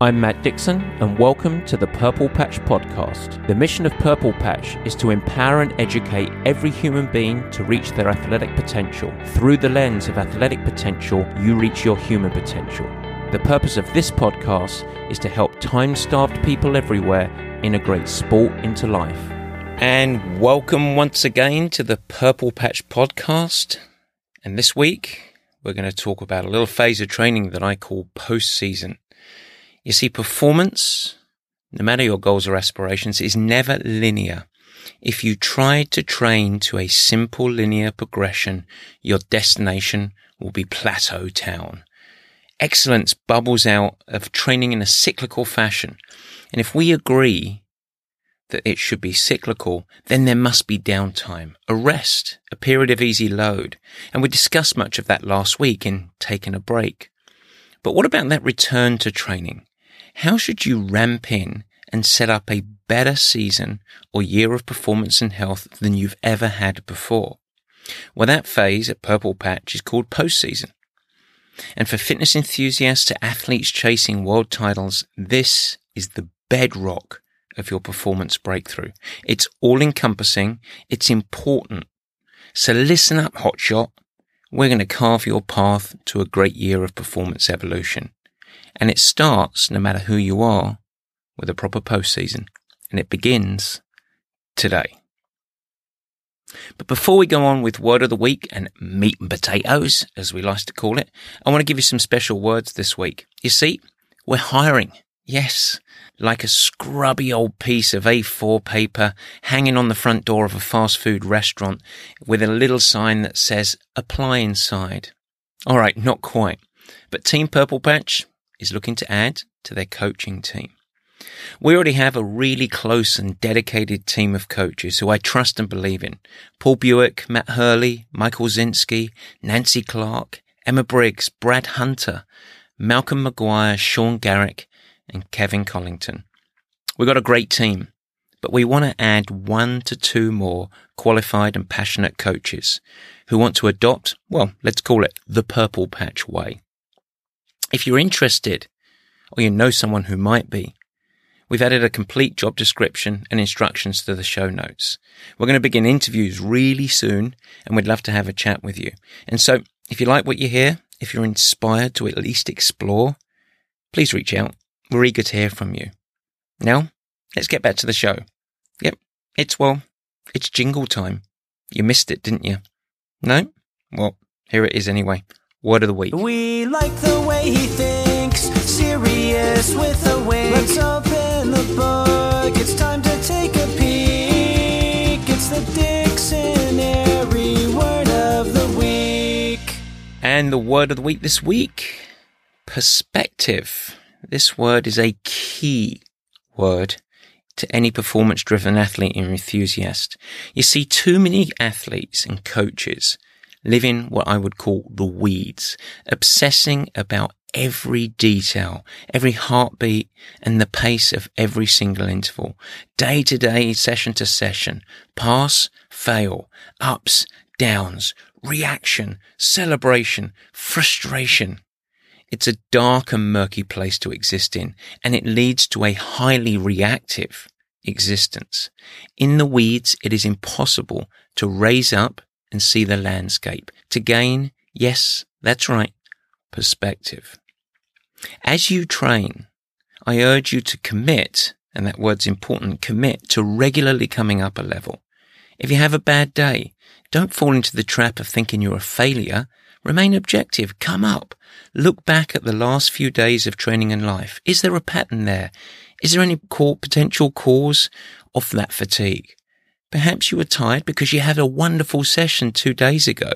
I'm Matt Dixon, and welcome to the Purple Patch Podcast. The mission of Purple Patch is to empower and educate every human being to reach their athletic potential. Through the lens of athletic potential, you reach your human potential. The purpose of this podcast is to help time starved people everywhere integrate sport into life. And welcome once again to the Purple Patch Podcast. And this week, we're going to talk about a little phase of training that I call post season. You see, performance, no matter your goals or aspirations, is never linear. If you try to train to a simple linear progression, your destination will be plateau town. Excellence bubbles out of training in a cyclical fashion. And if we agree that it should be cyclical, then there must be downtime, a rest, a period of easy load. And we discussed much of that last week in taking a break. But what about that return to training? How should you ramp in and set up a better season or year of performance and health than you've ever had before? Well, that phase at Purple Patch is called postseason. And for fitness enthusiasts to athletes chasing world titles, this is the bedrock of your performance breakthrough. It's all encompassing. It's important. So listen up, hotshot. We're going to carve your path to a great year of performance evolution. And it starts, no matter who you are, with a proper postseason. And it begins today. But before we go on with word of the week and meat and potatoes, as we like to call it, I want to give you some special words this week. You see, we're hiring. Yes, like a scrubby old piece of A4 paper hanging on the front door of a fast food restaurant with a little sign that says apply inside. All right, not quite. But Team Purple Patch, is looking to add to their coaching team. We already have a really close and dedicated team of coaches who I trust and believe in. Paul Buick, Matt Hurley, Michael Zinski, Nancy Clark, Emma Briggs, Brad Hunter, Malcolm McGuire, Sean Garrick, and Kevin Collington. We've got a great team, but we want to add one to two more qualified and passionate coaches who want to adopt, well, let's call it the purple patch way. If you're interested, or you know someone who might be, we've added a complete job description and instructions to the show notes. We're going to begin interviews really soon, and we'd love to have a chat with you. And so, if you like what you hear, if you're inspired to at least explore, please reach out. We're eager to hear from you. Now, let's get back to the show. Yep, it's well, it's jingle time. You missed it, didn't you? No? Well, here it is anyway. Word of the week. We like the way he thinks, serious with a wink. Let's open the book. It's time to take a peek. It's the dictionary word of the week. And the word of the week this week perspective. This word is a key word to any performance driven athlete and enthusiast. You see too many athletes and coaches living what I would call the weeds, obsessing about every detail, every heartbeat and the pace of every single interval, day to day, session to session, pass, fail, ups, downs, reaction, celebration, frustration. It's a dark and murky place to exist in, and it leads to a highly reactive existence. In the weeds, it is impossible to raise up and see the landscape to gain, yes, that's right, perspective. As you train, I urge you to commit, and that word's important, commit to regularly coming up a level. If you have a bad day, don't fall into the trap of thinking you're a failure. Remain objective. Come up. Look back at the last few days of training and life. Is there a pattern there? Is there any potential cause of that fatigue? Perhaps you were tired because you had a wonderful session two days ago.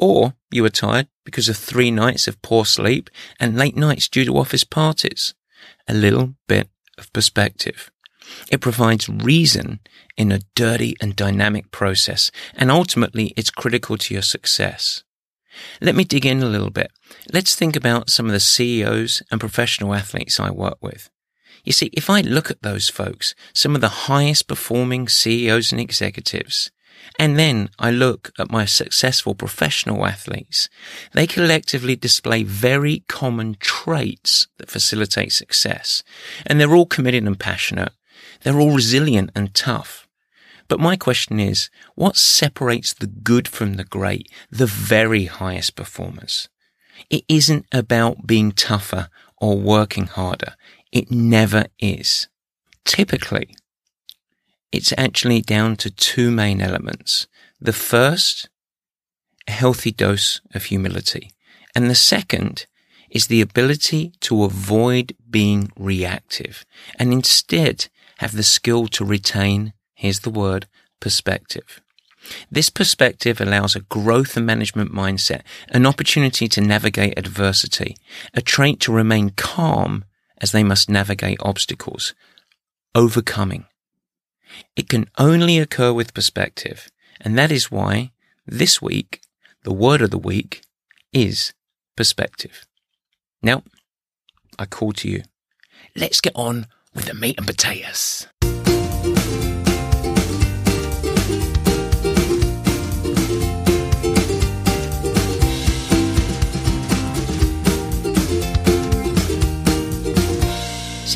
Or you were tired because of three nights of poor sleep and late nights due to office parties. A little bit of perspective. It provides reason in a dirty and dynamic process, and ultimately it's critical to your success. Let me dig in a little bit. Let's think about some of the CEOs and professional athletes I work with. You see, if I look at those folks, some of the highest performing CEOs and executives, And then I look at my successful professional athletes. They collectively display very common traits that facilitate success. And they're all committed and passionate. They're all resilient and tough. But my question is, what separates the good from the great, the very highest performers? It isn't about being tougher or working harder. It never is. Typically, it's actually down to two main elements. The first, a healthy dose of humility. And the second is the ability to avoid being reactive and instead have the skill to retain, here's the word, perspective. This perspective allows a growth and management mindset, an opportunity to navigate adversity, a trait to remain calm as they must navigate obstacles, overcoming. It can only occur with perspective, and that is why this week, the word of the week is perspective. Now, I call to you. Let's get on with the meat and potatoes.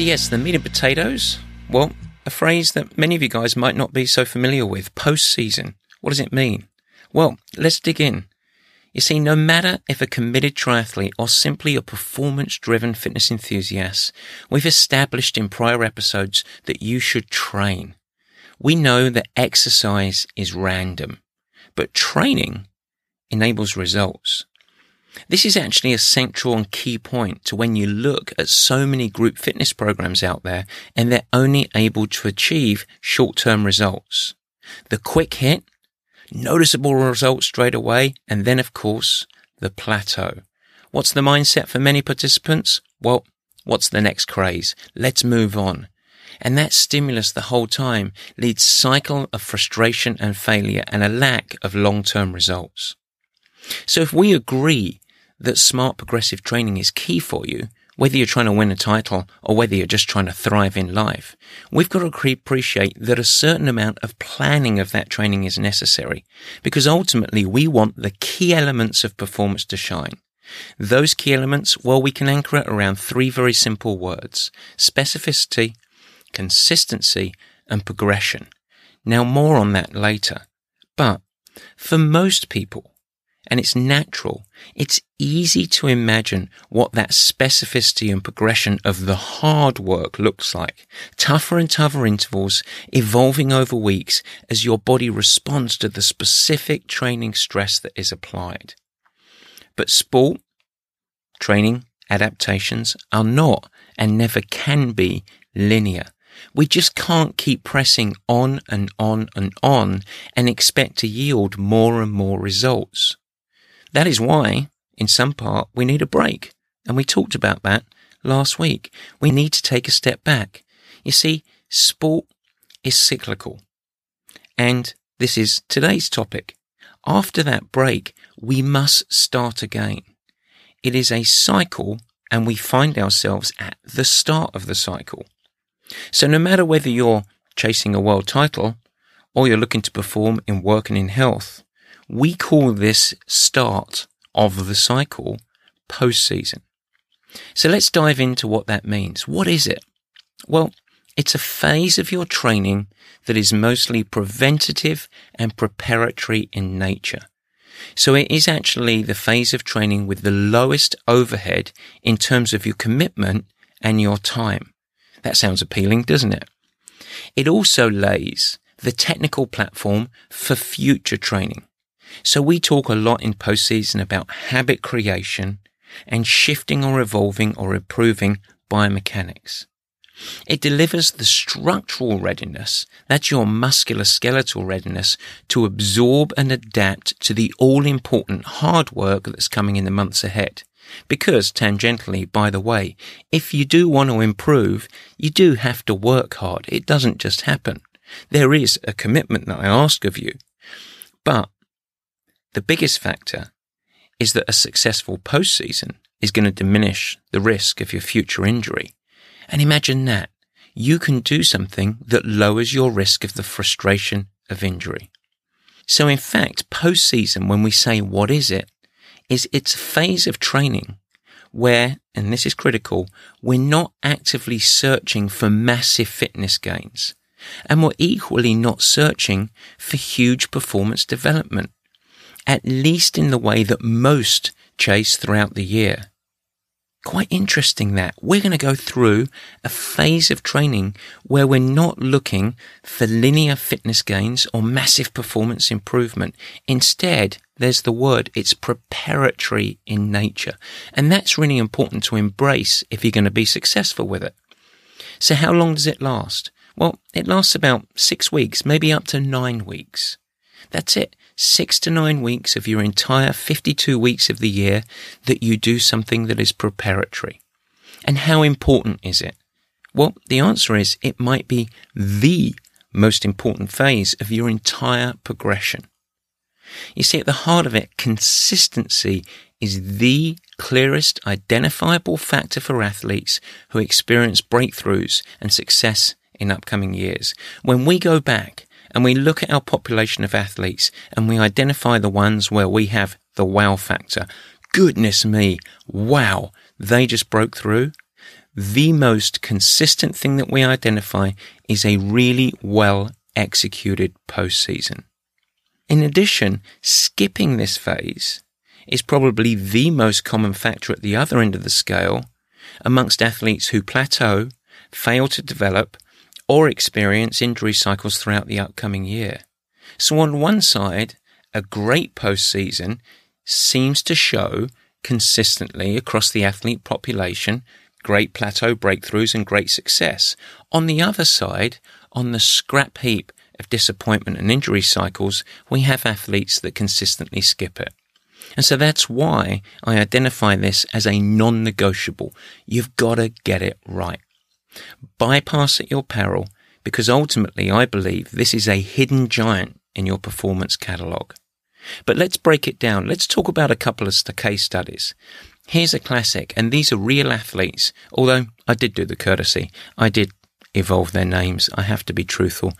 Yes, the meat and potatoes. Well, a phrase that many of you guys might not be so familiar with post season. What does it mean? Well, let's dig in. You see, no matter if a committed triathlete or simply a performance driven fitness enthusiast, we've established in prior episodes that you should train. We know that exercise is random, but training enables results. This is actually a central and key point to when you look at so many group fitness programs out there and they're only able to achieve short term results. The quick hit, noticeable results straight away, and then of course, the plateau. What's the mindset for many participants? Well, what's the next craze? Let's move on. And that stimulus the whole time leads cycle of frustration and failure and a lack of long-term results. So if we agree that smart progressive training is key for you, whether you're trying to win a title or whether you're just trying to thrive in life, we've got to appreciate that a certain amount of planning of that training is necessary because ultimately we want the key elements of performance to shine. Those key elements, well, we can anchor it around three very simple words specificity, consistency, and progression. Now, more on that later. But for most people, and it's natural. It's easy to imagine what that specificity and progression of the hard work looks like. Tougher and tougher intervals, evolving over weeks as your body responds to the specific training stress that is applied. But sport, training, adaptations are not and never can be linear. We just can't keep pressing on and on and on and expect to yield more and more results. That is why, in some part, we need a break. And we talked about that last week. We need to take a step back. You see, sport is cyclical. And this is today's topic. After that break, we must start again. It is a cycle and we find ourselves at the start of the cycle. So no matter whether you're chasing a world title or you're looking to perform in work and in health, we call this start of the cycle post season. So let's dive into what that means. What is it? Well, it's a phase of your training that is mostly preventative and preparatory in nature. So it is actually the phase of training with the lowest overhead in terms of your commitment and your time. That sounds appealing, doesn't it? It also lays the technical platform for future training. So we talk a lot in postseason about habit creation and shifting or evolving or improving biomechanics. It delivers the structural readiness, that's your musculoskeletal readiness, to absorb and adapt to the all important hard work that's coming in the months ahead. Because, tangentially, by the way, if you do want to improve, you do have to work hard. It doesn't just happen. There is a commitment that I ask of you. But the biggest factor is that a successful postseason is going to diminish the risk of your future injury. And imagine that. You can do something that lowers your risk of the frustration of injury. So, in fact, postseason, when we say what is it, is it's a phase of training where, and this is critical, we're not actively searching for massive fitness gains. And we're equally not searching for huge performance development, at least in the way that most chase throughout the year. Quite interesting that we're going to go through a phase of training where we're not looking for linear fitness gains or massive performance improvement. Instead, there's the word, it's preparatory in nature. And that's really important to embrace if you're going to be successful with it. So how long does it last? Well, it lasts about six weeks, maybe up to nine weeks. That's it six to nine weeks of your entire 52 weeks of the year that you do something that is preparatory. And how important is it? Well, the answer is it might be the most important phase of your entire progression. You see, at the heart of it, consistency is the clearest identifiable factor for athletes who experience breakthroughs and success in upcoming years. When we go back and we look at our population of athletes and we identify the ones where we have the wow factor. Goodness me, wow, they just broke through. The most consistent thing that we identify is a really well executed postseason. In addition, skipping this phase is probably the most common factor at the other end of the scale amongst athletes who plateau, fail to develop, or experience injury cycles throughout the upcoming year. So on one side, a great postseason seems to show consistently across the athlete population great plateau breakthroughs and great success. On the other side, on the scrap heap of disappointment and injury cycles, we have athletes that consistently skip it. And so that's why I identify this as a non-negotiable. You've got to get it right. Bypass at your peril because ultimately I believe this is a hidden giant in your performance catalog. But let's break it down. Let's talk about a couple of case studies. Here's a classic, and these are real athletes, although I did do the courtesy. I did evolve their names. I have to be truthful.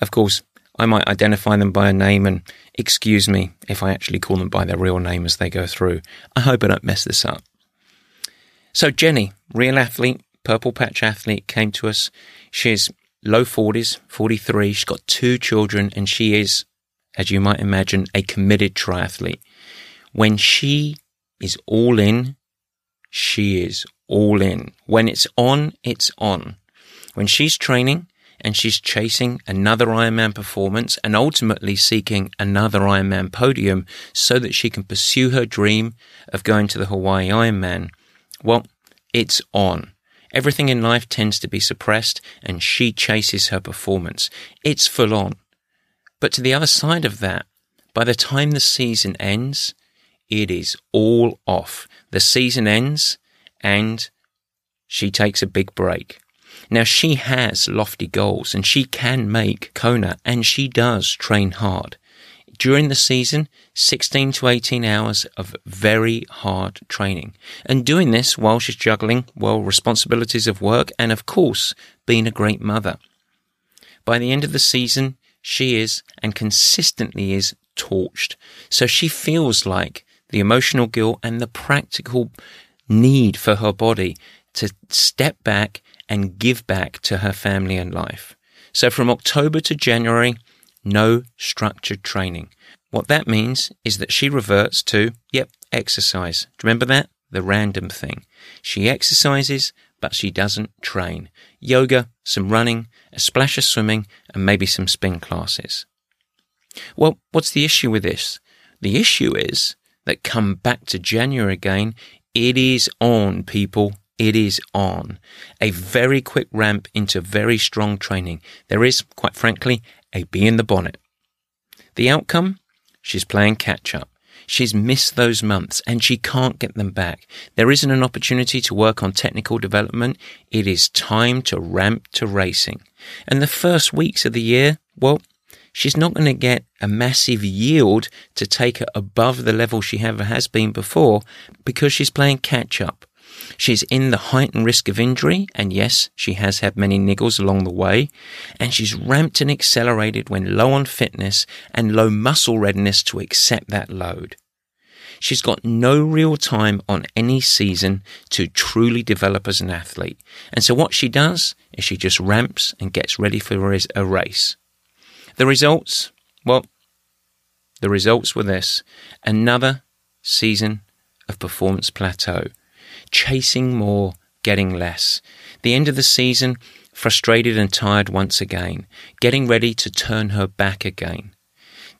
Of course, I might identify them by a name and excuse me if I actually call them by their real name as they go through. I hope I don't mess this up. So Jenny, real athlete, purple patch athlete, came to us. She's low 40s, 43. She's got two children, and she is, as you might imagine, a committed triathlete. When she is all in, she is all in. When it's on, it's on. When she's training and she's chasing another Ironman performance and ultimately seeking another Ironman podium so that she can pursue her dream of going to the Hawaii Ironman, well, it's on. Everything in life tends to be suppressed and she chases her performance. It's full on. But to the other side of that, by the time the season ends, it is all off. The season ends and she takes a big break. Now she has lofty goals and she can make Kona and she does train hard during the season, 16 to 18 hours of very hard training. And doing this while she's juggling, well, responsibilities of work and, of course, being a great mother. By the end of the season, she is and consistently is torched. So she feels like the emotional guilt and the practical need for her body to step back and give back to her family and life. So from October to January, no structured training. What that means is that she reverts to, yep, exercise. Do you Remember that? The random thing. She exercises, but she doesn't train. Yoga, some running, a splash of swimming, and maybe some spin classes. Well, what's the issue with this? The issue is that come back to January again, it is on, people. It is on. A very quick ramp into very strong training. There is, quite frankly, a bee in the bonnet. The outcome? She's playing catch up. She's missed those months and she can't get them back. There isn't an opportunity to work on technical development. It is time to ramp to racing. And the first weeks of the year, well, she's not going to get a massive yield to take her above the level she ever has been before because she's playing catch up. She's in the heightened risk of injury, and yes, she has had many niggles along the way, and she's ramped and accelerated when low on fitness and low muscle readiness to accept that load. She's got no real time on any season to truly develop as an athlete. And so what she does is she just ramps and gets ready for a race. The results? Well, the results were this. Another season of performance plateau chasing more, getting less. The end of the season, frustrated and tired once again, getting ready to turn her back again.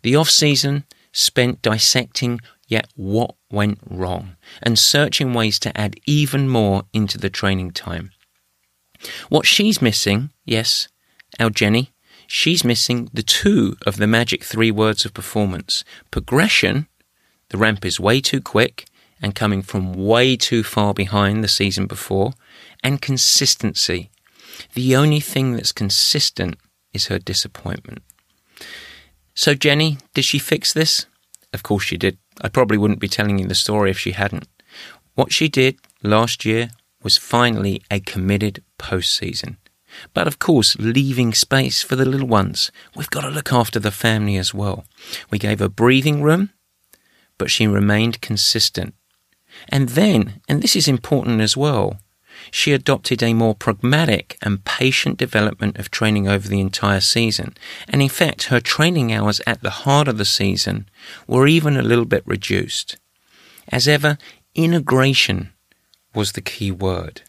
The off season spent dissecting yet what went wrong and searching ways to add even more into the training time. What she's missing, yes, our Jenny, she's missing the two of the magic three words of performance progression, the ramp is way too quick, and coming from way too far behind the season before, and consistency. The only thing that's consistent is her disappointment. So, Jenny, did she fix this? Of course she did. I probably wouldn't be telling you the story if she hadn't. What she did last year was finally a committed postseason. But of course, leaving space for the little ones. We've got to look after the family as well. We gave her breathing room, but she remained consistent. And then, and this is important as well, she adopted a more pragmatic and patient development of training over the entire season. And in fact, her training hours at the heart of the season were even a little bit reduced. As ever, integration was the key word.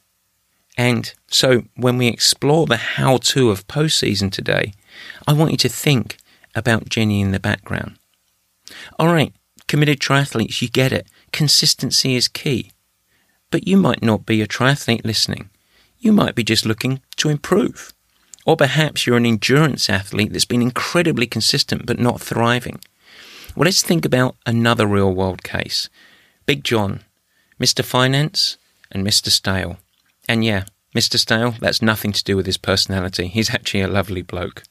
And so when we explore the how to of postseason today, I want you to think about Jenny in the background. All right, committed triathletes, you get it. Consistency is key. But you might not be a triathlete listening. You might be just looking to improve. Or perhaps you're an endurance athlete that's been incredibly consistent but not thriving. Well, let's think about another real world case Big John, Mr. Finance, and Mr. Stale. And yeah, Mr. Stale, that's nothing to do with his personality. He's actually a lovely bloke.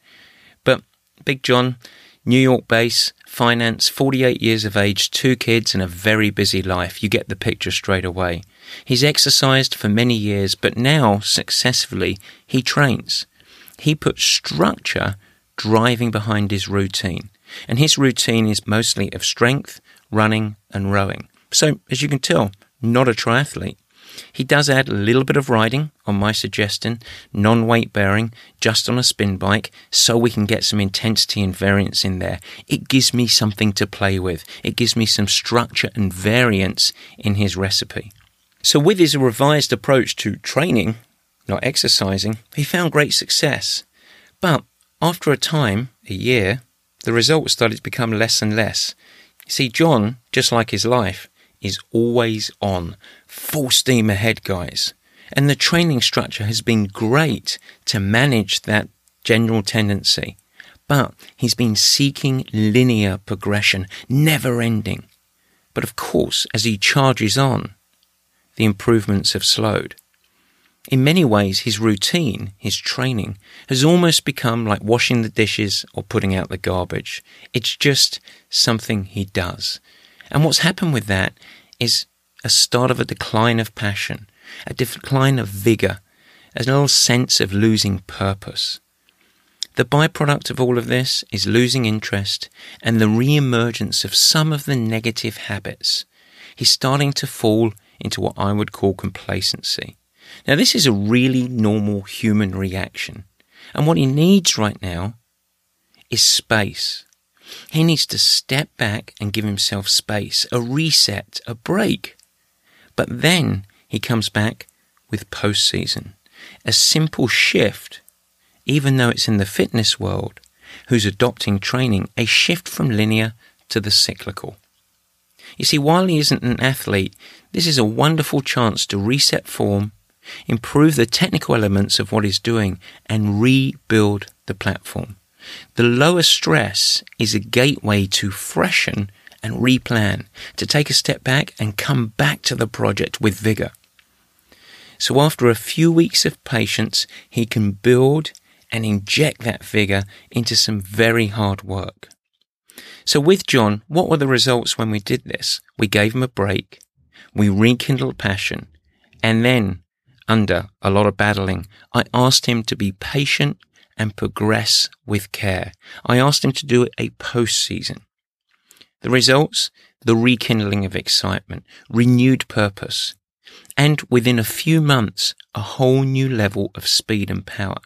But Big John, New York base, finance, 48 years of age, two kids, and a very busy life. You get the picture straight away. He's exercised for many years, but now, successfully, he trains. He puts structure driving behind his routine. And his routine is mostly of strength, running, and rowing. So, as you can tell, not a triathlete. He does add a little bit of riding on my suggestion, non weight bearing, just on a spin bike, so we can get some intensity and variance in there. It gives me something to play with. It gives me some structure and variance in his recipe. So, with his revised approach to training, not exercising, he found great success. But after a time, a year, the results started to become less and less. You see, John, just like his life, is always on, full steam ahead, guys. And the training structure has been great to manage that general tendency. But he's been seeking linear progression, never ending. But of course, as he charges on, the improvements have slowed. In many ways, his routine, his training, has almost become like washing the dishes or putting out the garbage. It's just something he does. And what's happened with that is a start of a decline of passion, a decline of vigor, a little sense of losing purpose. The byproduct of all of this is losing interest and the re-emergence of some of the negative habits. He's starting to fall into what I would call complacency. Now, this is a really normal human reaction. And what he needs right now is space. He needs to step back and give himself space, a reset, a break. But then he comes back with postseason, a simple shift, even though it's in the fitness world, who's adopting training, a shift from linear to the cyclical. You see, while he isn't an athlete, this is a wonderful chance to reset form, improve the technical elements of what he's doing, and rebuild the platform. The lower stress is a gateway to freshen and replan, to take a step back and come back to the project with vigor. So after a few weeks of patience, he can build and inject that vigor into some very hard work. So with John, what were the results when we did this? We gave him a break, we rekindled passion, And then, under a lot of battling, I asked him to be patient and progress with care. I asked him to do it a post season. The results? The rekindling of excitement, renewed purpose, and within a few months, a whole new level of speed and power.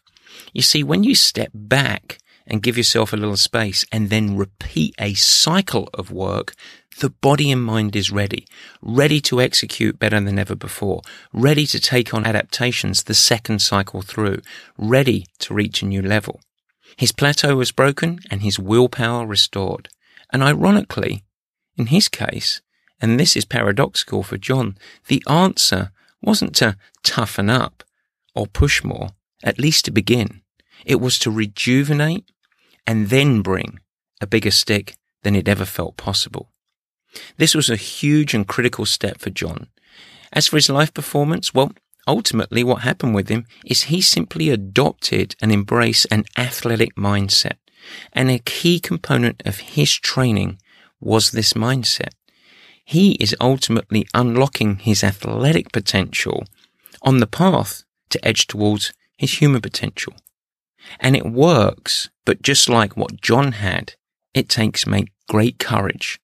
You see, when you step back and give yourself a little space and then repeat a cycle of work, the body and mind is ready, ready to execute better than ever before, ready to take on adaptations the second cycle through, ready to reach a new level. His plateau was broken and his willpower restored. And ironically, in his case, and this is paradoxical for John, the answer wasn't to toughen up or push more, at least to begin. It was to rejuvenate and then bring a bigger stick than it ever felt possible. This was a huge and critical step for John. As for his life performance, well, ultimately what happened with him is he simply adopted and embraced an athletic mindset. And a key component of his training was this mindset. He is ultimately unlocking his athletic potential on the path to edge towards his human potential. And it works, but just like what John had, it takes make great courage.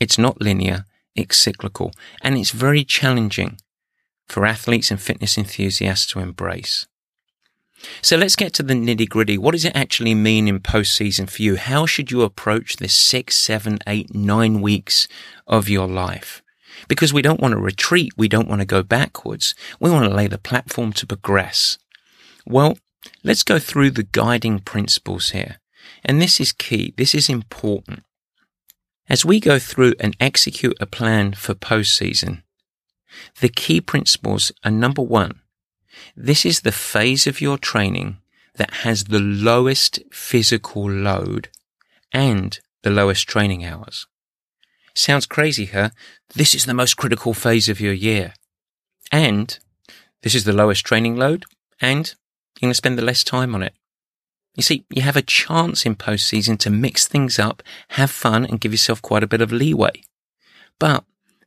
It's not linear, it's cyclical, and it's very challenging for athletes and fitness enthusiasts to embrace. So let's get to the nitty gritty. What does it actually mean in postseason for you? How should you approach this six, seven, eight, nine weeks of your life? Because we don't want to retreat. We don't want to go backwards. We want to lay the platform to progress. Well, let's go through the guiding principles here. And this is key. This is important. As we go through and execute a plan for postseason, the key principles are number one, this is the phase of your training that has the lowest physical load and the lowest training hours. Sounds crazy, huh? This is the most critical phase of your year. And this is the lowest training load and you're going to spend the less time on it. You see, you have a chance in postseason to mix things up, have fun and give yourself quite a bit of leeway. But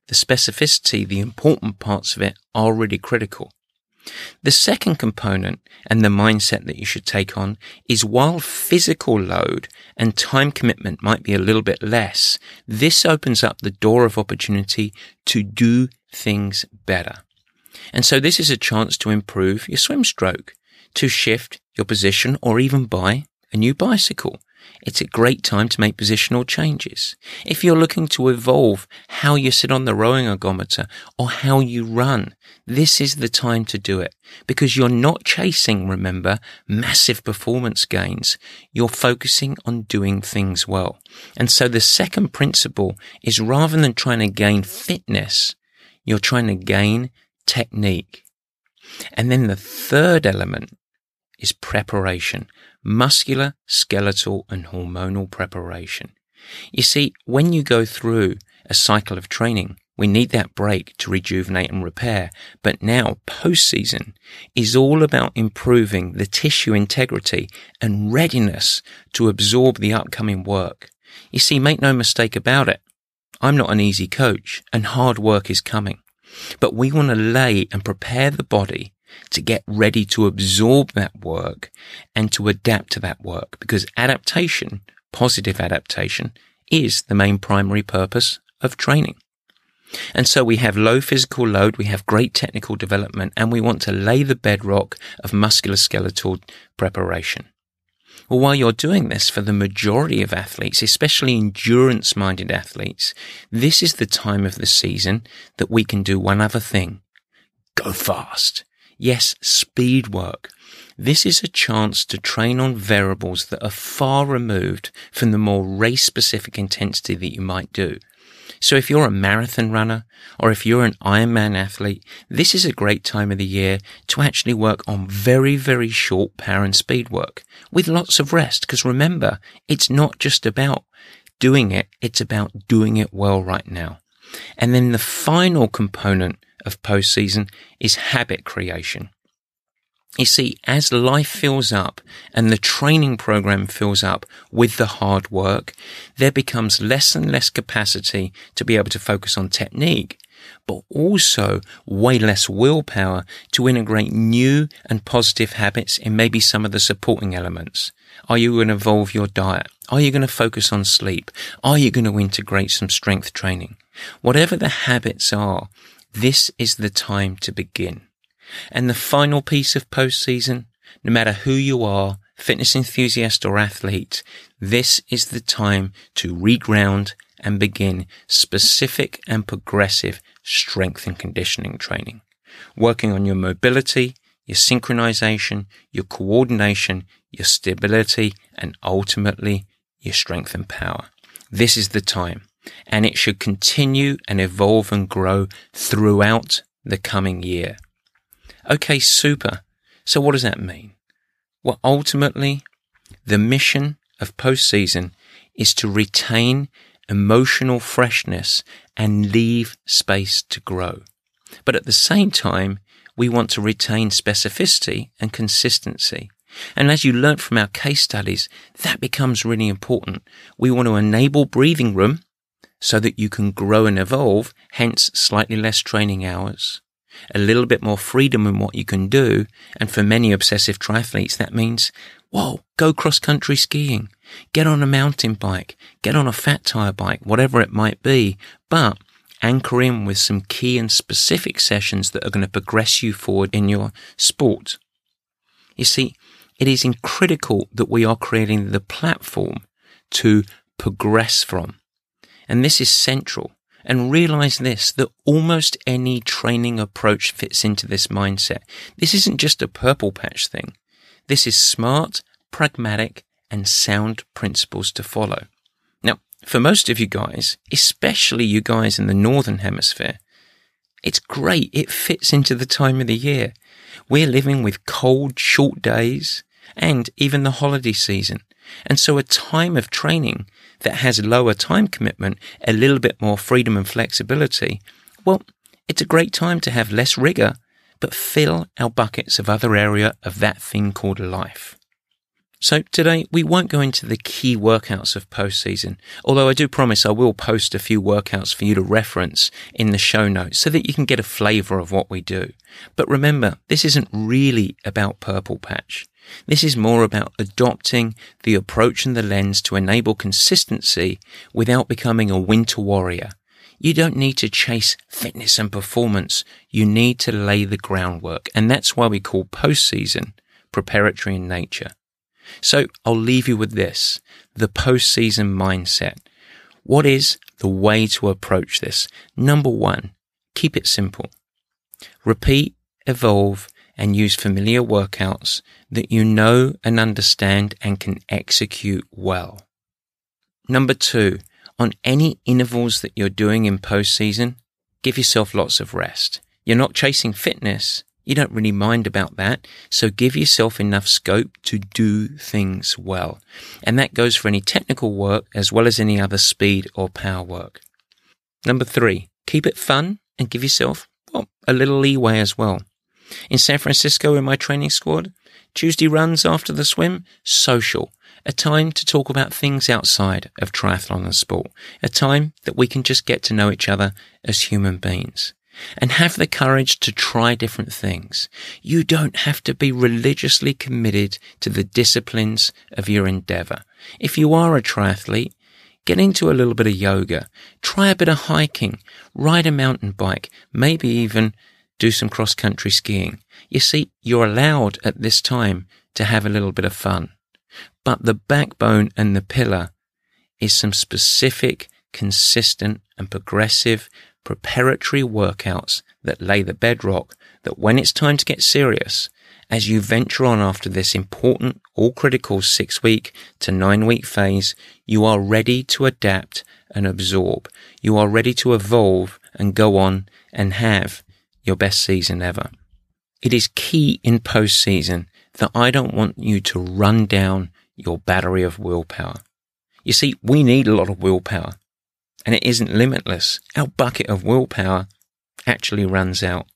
the specificity, the important parts of it are really critical. The second component and the mindset that you should take on is while physical load and time commitment might be a little bit less, this opens up the door of opportunity to do things better. And so this is a chance to improve your swim stroke, to shift your position or even buy a new bicycle. It's a great time to make positional changes. If you're looking to evolve how you sit on the rowing ergometer or how you run, this is the time to do it because you're not chasing, remember, massive performance gains. You're focusing on doing things well. And so the second principle is rather than trying to gain fitness, you're trying to gain technique. And then the third element is preparation, muscular, skeletal and hormonal preparation. You see, when you go through a cycle of training, we need that break to rejuvenate and repair. But now post-season is all about improving the tissue integrity and readiness to absorb the upcoming work. You see, make no mistake about it. I'm not an easy coach and hard work is coming, but we want to lay and prepare the body to get ready to absorb that work and to adapt to that work because adaptation, positive adaptation, is the main primary purpose of training. And so we have low physical load, we have great technical development, and we want to lay the bedrock of musculoskeletal preparation. Well, while you're doing this for the majority of athletes, especially endurance minded athletes, this is the time of the season that we can do one other thing. Go fast. Yes, speed work. This is a chance to train on variables that are far removed from the more race specific intensity that you might do. So if you're a marathon runner or if you're an Ironman athlete, this is a great time of the year to actually work on very, very short power and speed work with lots of rest. Because remember, it's not just about doing it. It's about doing it well right now. And then the final component of postseason is habit creation. You see, as life fills up and the training program fills up with the hard work, there becomes less and less capacity to be able to focus on technique but also way less willpower to integrate new and positive habits in maybe some of the supporting elements. Are you going to evolve your diet? Are you going to focus on sleep? Are you going to integrate some strength training? Whatever the habits are, this is the time to begin. And the final piece of postseason, no matter who you are, fitness enthusiast or athlete, this is the time to reground and begin specific and progressive strength and conditioning training. Working on your mobility, your synchronization, your coordination, your stability, and ultimately your strength and power. This is the time, and it should continue and evolve and grow throughout the coming year. Okay, super. So what does that mean? Well, ultimately, the mission of postseason is to retain emotional freshness and leave space to grow. But at the same time, we want to retain specificity and consistency. And as you learnt from our case studies, that becomes really important. We want to enable breathing room so that you can grow and evolve, hence slightly less training hours, a little bit more freedom in what you can do. And for many obsessive triathletes, that means, whoa, go cross country skiing, get on a mountain bike, get on a fat tire bike, whatever it might be, but anchor in with some key and specific sessions that are going to progress you forward in your sport. You see, it is critical that we are creating the platform to progress from. And this is central. And realize this, that almost any training approach fits into this mindset. This isn't just a purple patch thing. This is smart, pragmatic, and sound principles to follow. Now, for most of you guys, especially you guys in the Northern Hemisphere, it's great. It fits into the time of the year. We're living with cold, short days and even the holiday season. And so a time of training that has lower time commitment, a little bit more freedom and flexibility, well, it's a great time to have less rigor, but fill our buckets of other area of that thing called life. So today we won't go into the key workouts of postseason, although I do promise I will post a few workouts for you to reference in the show notes so that you can get a flavor of what we do. But remember, this isn't really about Purple Patch. This is more about adopting the approach and the lens to enable consistency without becoming a winter warrior. You don't need to chase fitness and performance. You need to lay the groundwork. And that's why we call postseason preparatory in nature. So I'll leave you with this the postseason mindset. What is the way to approach this? Number one, keep it simple. Repeat, evolve, and use familiar workouts that you know and understand and can execute well. Number two, on any intervals that you're doing in postseason, give yourself lots of rest. You're not chasing fitness, you don't really mind about that. So give yourself enough scope to do things well. And that goes for any technical work as well as any other speed or power work. Number three, keep it fun and give yourself well, a little leeway as well. In San Francisco in my training squad, Tuesday runs after the swim, social, a time to talk about things outside of triathlon and sport, a time that we can just get to know each other as human beings. And have the courage to try different things. You don't have to be religiously committed to the disciplines of your endeavor. If you are a triathlete, get into a little bit of yoga, try a bit of hiking, ride a mountain bike, maybe even do some cross country skiing. You see, you're allowed at this time to have a little bit of fun. But the backbone and the pillar is some specific, consistent and progressive preparatory workouts that lay the bedrock that when it's time to get serious, as you venture on after this important, all critical six week to nine week phase, you are ready to adapt and absorb. You are ready to evolve and go on and have your best season ever. It is key in postseason that I don't want you to run down your battery of willpower. You see, we need a lot of willpower and it isn't limitless. Our bucket of willpower actually runs out.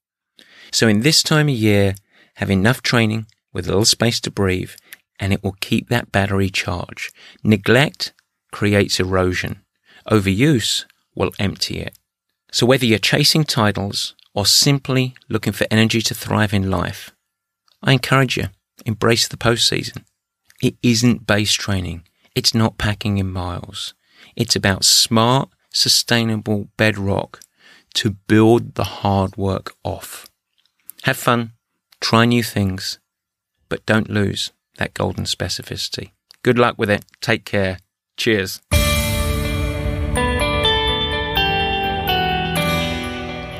So in this time of year, have enough training with a little space to breathe and it will keep that battery charged. Neglect creates erosion. Overuse will empty it. So whether you're chasing titles or simply looking for energy to thrive in life, I encourage you, embrace the postseason. It isn't base training. It's not packing in miles. It's about smart, sustainable bedrock to build the hard work off. Have fun, try new things, but don't lose that golden specificity. Good luck with it. Take care. Cheers.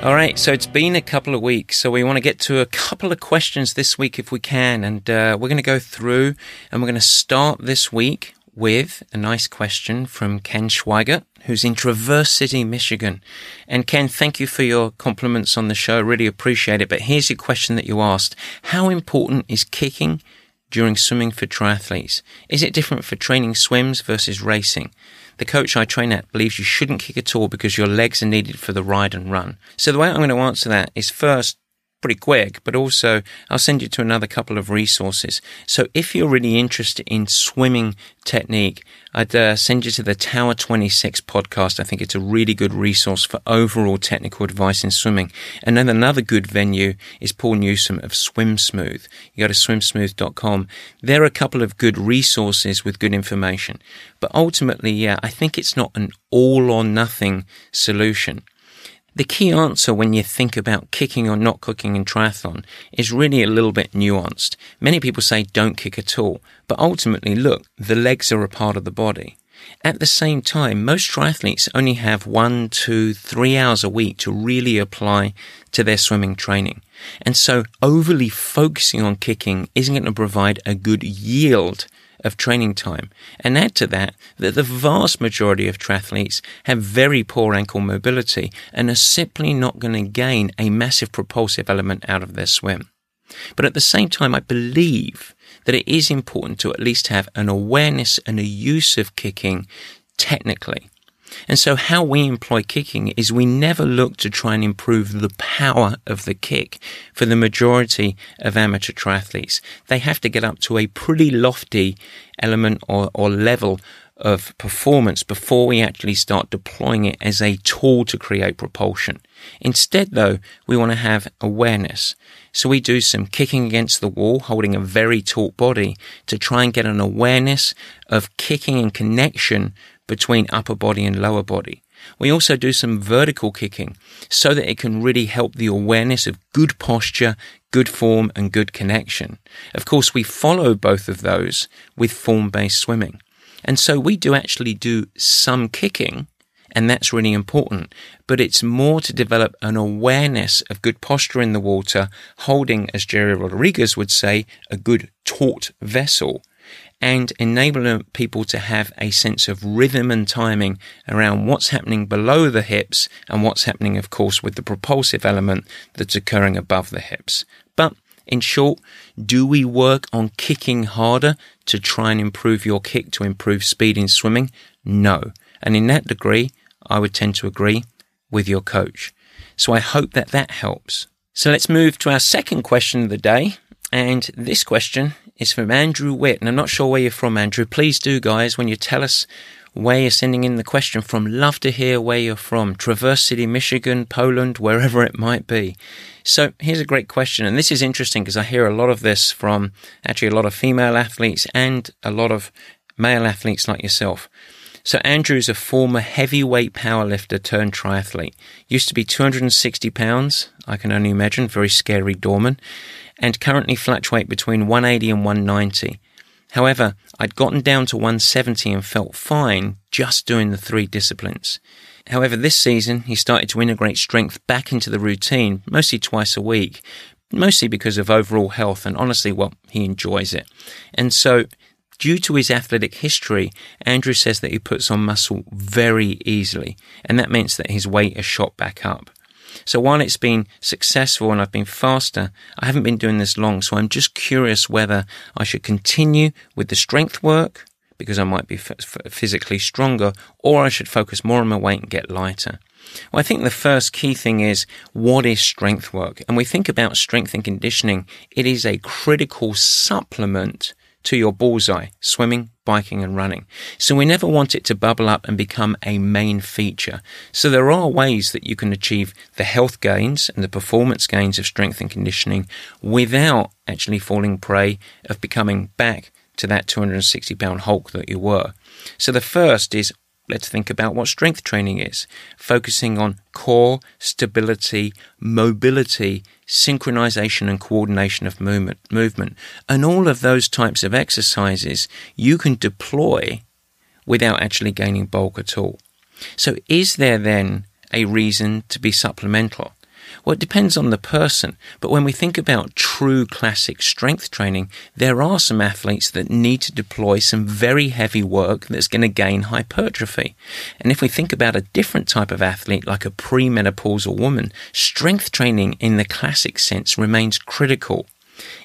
All right, so it's been a couple of weeks, so we want to get to a couple of questions this week if we can, and uh, we're going to go through and we're going to start this week with a nice question from Ken Schweigert, who's in Traverse City, Michigan. And Ken, thank you for your compliments on the show. Really appreciate it. But here's your question that you asked. How important is kicking during swimming for triathletes? Is it different for training swims versus racing? The coach I train at believes you shouldn't kick at all because your legs are needed for the ride and run. So the way I'm going to answer that is first, pretty quick, but also I'll send you to another couple of resources. So if you're really interested in swimming technique, I'd uh, send you to the Tower 26 podcast. I think it's a really good resource for overall technical advice in swimming. And then another good venue is Paul Newsome of Swim Smooth. You go to swimsmooth.com. There are a couple of good resources with good information. But ultimately, yeah, I think it's not an all or nothing solution. The key answer when you think about kicking or not kicking in triathlon is really a little bit nuanced. Many people say don't kick at all, but ultimately, look, the legs are a part of the body. At the same time, most triathletes only have one, two, three hours a week to really apply to their swimming training. And so overly focusing on kicking isn't going to provide a good yield of training time. And add to that that the vast majority of triathletes have very poor ankle mobility and are simply not going to gain a massive propulsive element out of their swim. But at the same time, I believe that it is important to at least have an awareness and a use of kicking technically. And so how we employ kicking is we never look to try and improve the power of the kick for the majority of amateur triathletes. They have to get up to a pretty lofty element or, or level of performance before we actually start deploying it as a tool to create propulsion. Instead, though, we want to have awareness. So we do some kicking against the wall, holding a very taut body to try and get an awareness of kicking in connection between upper body and lower body. We also do some vertical kicking so that it can really help the awareness of good posture, good form, and good connection. Of course, we follow both of those with form based swimming. And so we do actually do some kicking, and that's really important. But it's more to develop an awareness of good posture in the water, holding, as Gerry Rodrigues would say, a good taut vessel and enable people to have a sense of rhythm and timing around what's happening below the hips and what's happening, of course, with the propulsive element that's occurring above the hips. But in short, do we work on kicking harder to try and improve your kick to improve speed in swimming? No. And in that degree, I would tend to agree with your coach. So I hope that that helps. So let's move to our second question of the day. And this question is from Andrew Witt. And I'm not sure where you're from, Andrew. Please do, guys, when you tell us where you're sending in the question from, love to hear where you're from. Traverse City, Michigan, Poland, wherever it might be. So here's a great question. And this is interesting because I hear a lot of this from actually a lot of female athletes and a lot of male athletes like yourself. So Andrew's a former heavyweight powerlifter turned triathlete. Used to be 260 pounds. I can only imagine. Very scary doorman and currently fluctuate between 180 and 190. However, I'd gotten down to 170 and felt fine just doing the three disciplines. However, this season he started to integrate strength back into the routine, mostly twice a week, mostly because of overall health and honestly, well, he enjoys it. And so, due to his athletic history, Andrew says that he puts on muscle very easily, and that means that his weight is shot back up. So while it's been successful and I've been faster, I haven't been doing this long. So I'm just curious whether I should continue with the strength work because I might be f- physically stronger or I should focus more on my weight and get lighter. Well, I think the first key thing is what is strength work? And we think about strength and conditioning. It is a critical supplement to your bullseye, swimming, biking and running. So we never want it to bubble up and become a main feature. So there are ways that you can achieve the health gains and the performance gains of strength and conditioning without actually falling prey of becoming back to that 260 pound hulk that you were. So the first is let's think about what strength training is, focusing on core, stability, mobility, synchronization and coordination of movement, movement. And all of those types of exercises you can deploy without actually gaining bulk at all. So is there then a reason to be supplemental? Well, it depends on the person. But when we think about true classic strength training, there are some athletes that need to deploy some very heavy work that's going to gain hypertrophy. And if we think about a different type of athlete, like a premenopausal woman, strength training in the classic sense remains critical.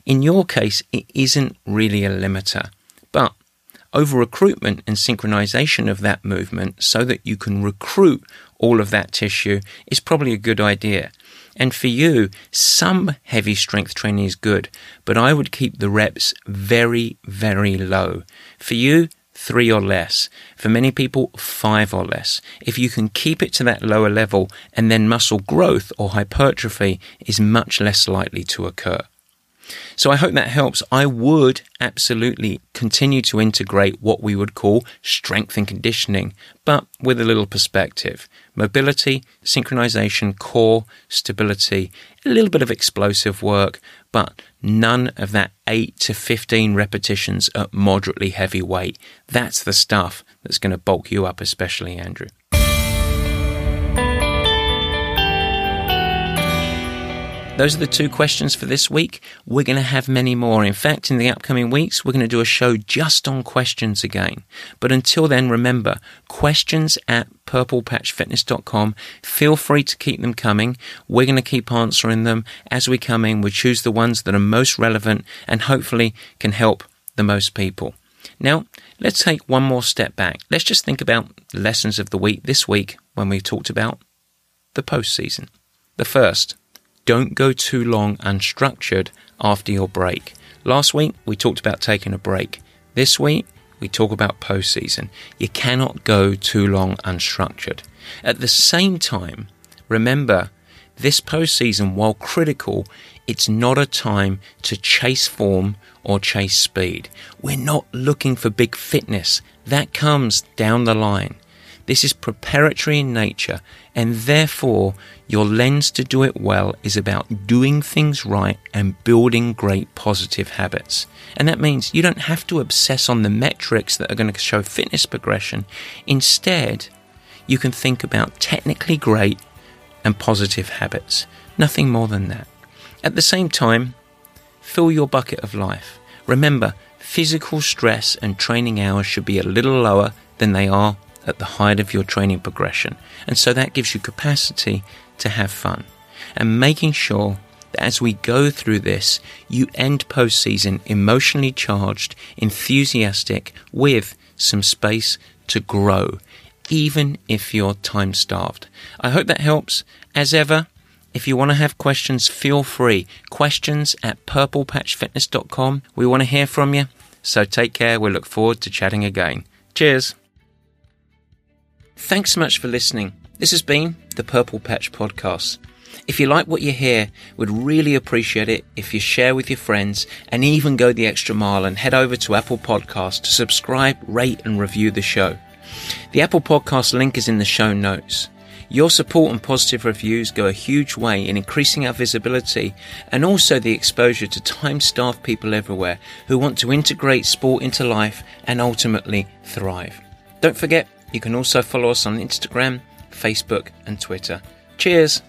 In your case, it isn't really a limiter. But over recruitment and synchronization of that movement so that you can recruit all of that tissue is probably a good idea. And for you, some heavy strength training is good, but I would keep the reps very, very low. For you, three or less. For many people, five or less. If you can keep it to that lower level, and then muscle growth or hypertrophy is much less likely to occur. So I hope that helps. I would absolutely continue to integrate what we would call strength and conditioning, but with a little perspective. Mobility, synchronization, core, stability, a little bit of explosive work, but none of that 8 to 15 repetitions at moderately heavy weight. That's the stuff that's going to bulk you up, especially Andrew. Those are the two questions for this week. We're going to have many more. In fact, in the upcoming weeks, we're going to do a show just on questions again. But until then, remember questions at purplepatchfitness.com. Feel free to keep them coming. We're going to keep answering them as we come in. We choose the ones that are most relevant and hopefully can help the most people. Now, let's take one more step back. Let's just think about the lessons of the week this week when we talked about the postseason. The first, don't go too long unstructured after your break. Last week, we talked about taking a break. This week, we talk about postseason. You cannot go too long unstructured. At the same time, remember, this postseason, while critical, it's not a time to chase form or chase speed. We're not looking for big fitness. That comes down the line. This is preparatory in nature, and therefore your lens to do it well is about doing things right and building great positive habits. And that means you don't have to obsess on the metrics that are going to show fitness progression. Instead, you can think about technically great and positive habits. Nothing more than that. At the same time, fill your bucket of life. Remember, physical stress and training hours should be a little lower than they are at the height of your training progression. And so that gives you capacity to have fun. And making sure that as we go through this, you end postseason emotionally charged, enthusiastic, with some space to grow, even if you're time starved. I hope that helps. As ever, if you want to have questions, feel free. Questions at purplepatchfitness.com. We want to hear from you. So take care. We look forward to chatting again. Cheers. Thanks so much for listening. This has been the Purple Patch Podcast. If you like what you hear, we'd really appreciate it if you share with your friends and even go the extra mile and head over to Apple Podcast to subscribe, rate and review the show. The Apple Podcast link is in the show notes. Your support and positive reviews go a huge way in increasing our visibility and also the exposure to time starved people everywhere who want to integrate sport into life and ultimately thrive. Don't forget, you can also follow us on Instagram, Facebook, and Twitter. Cheers!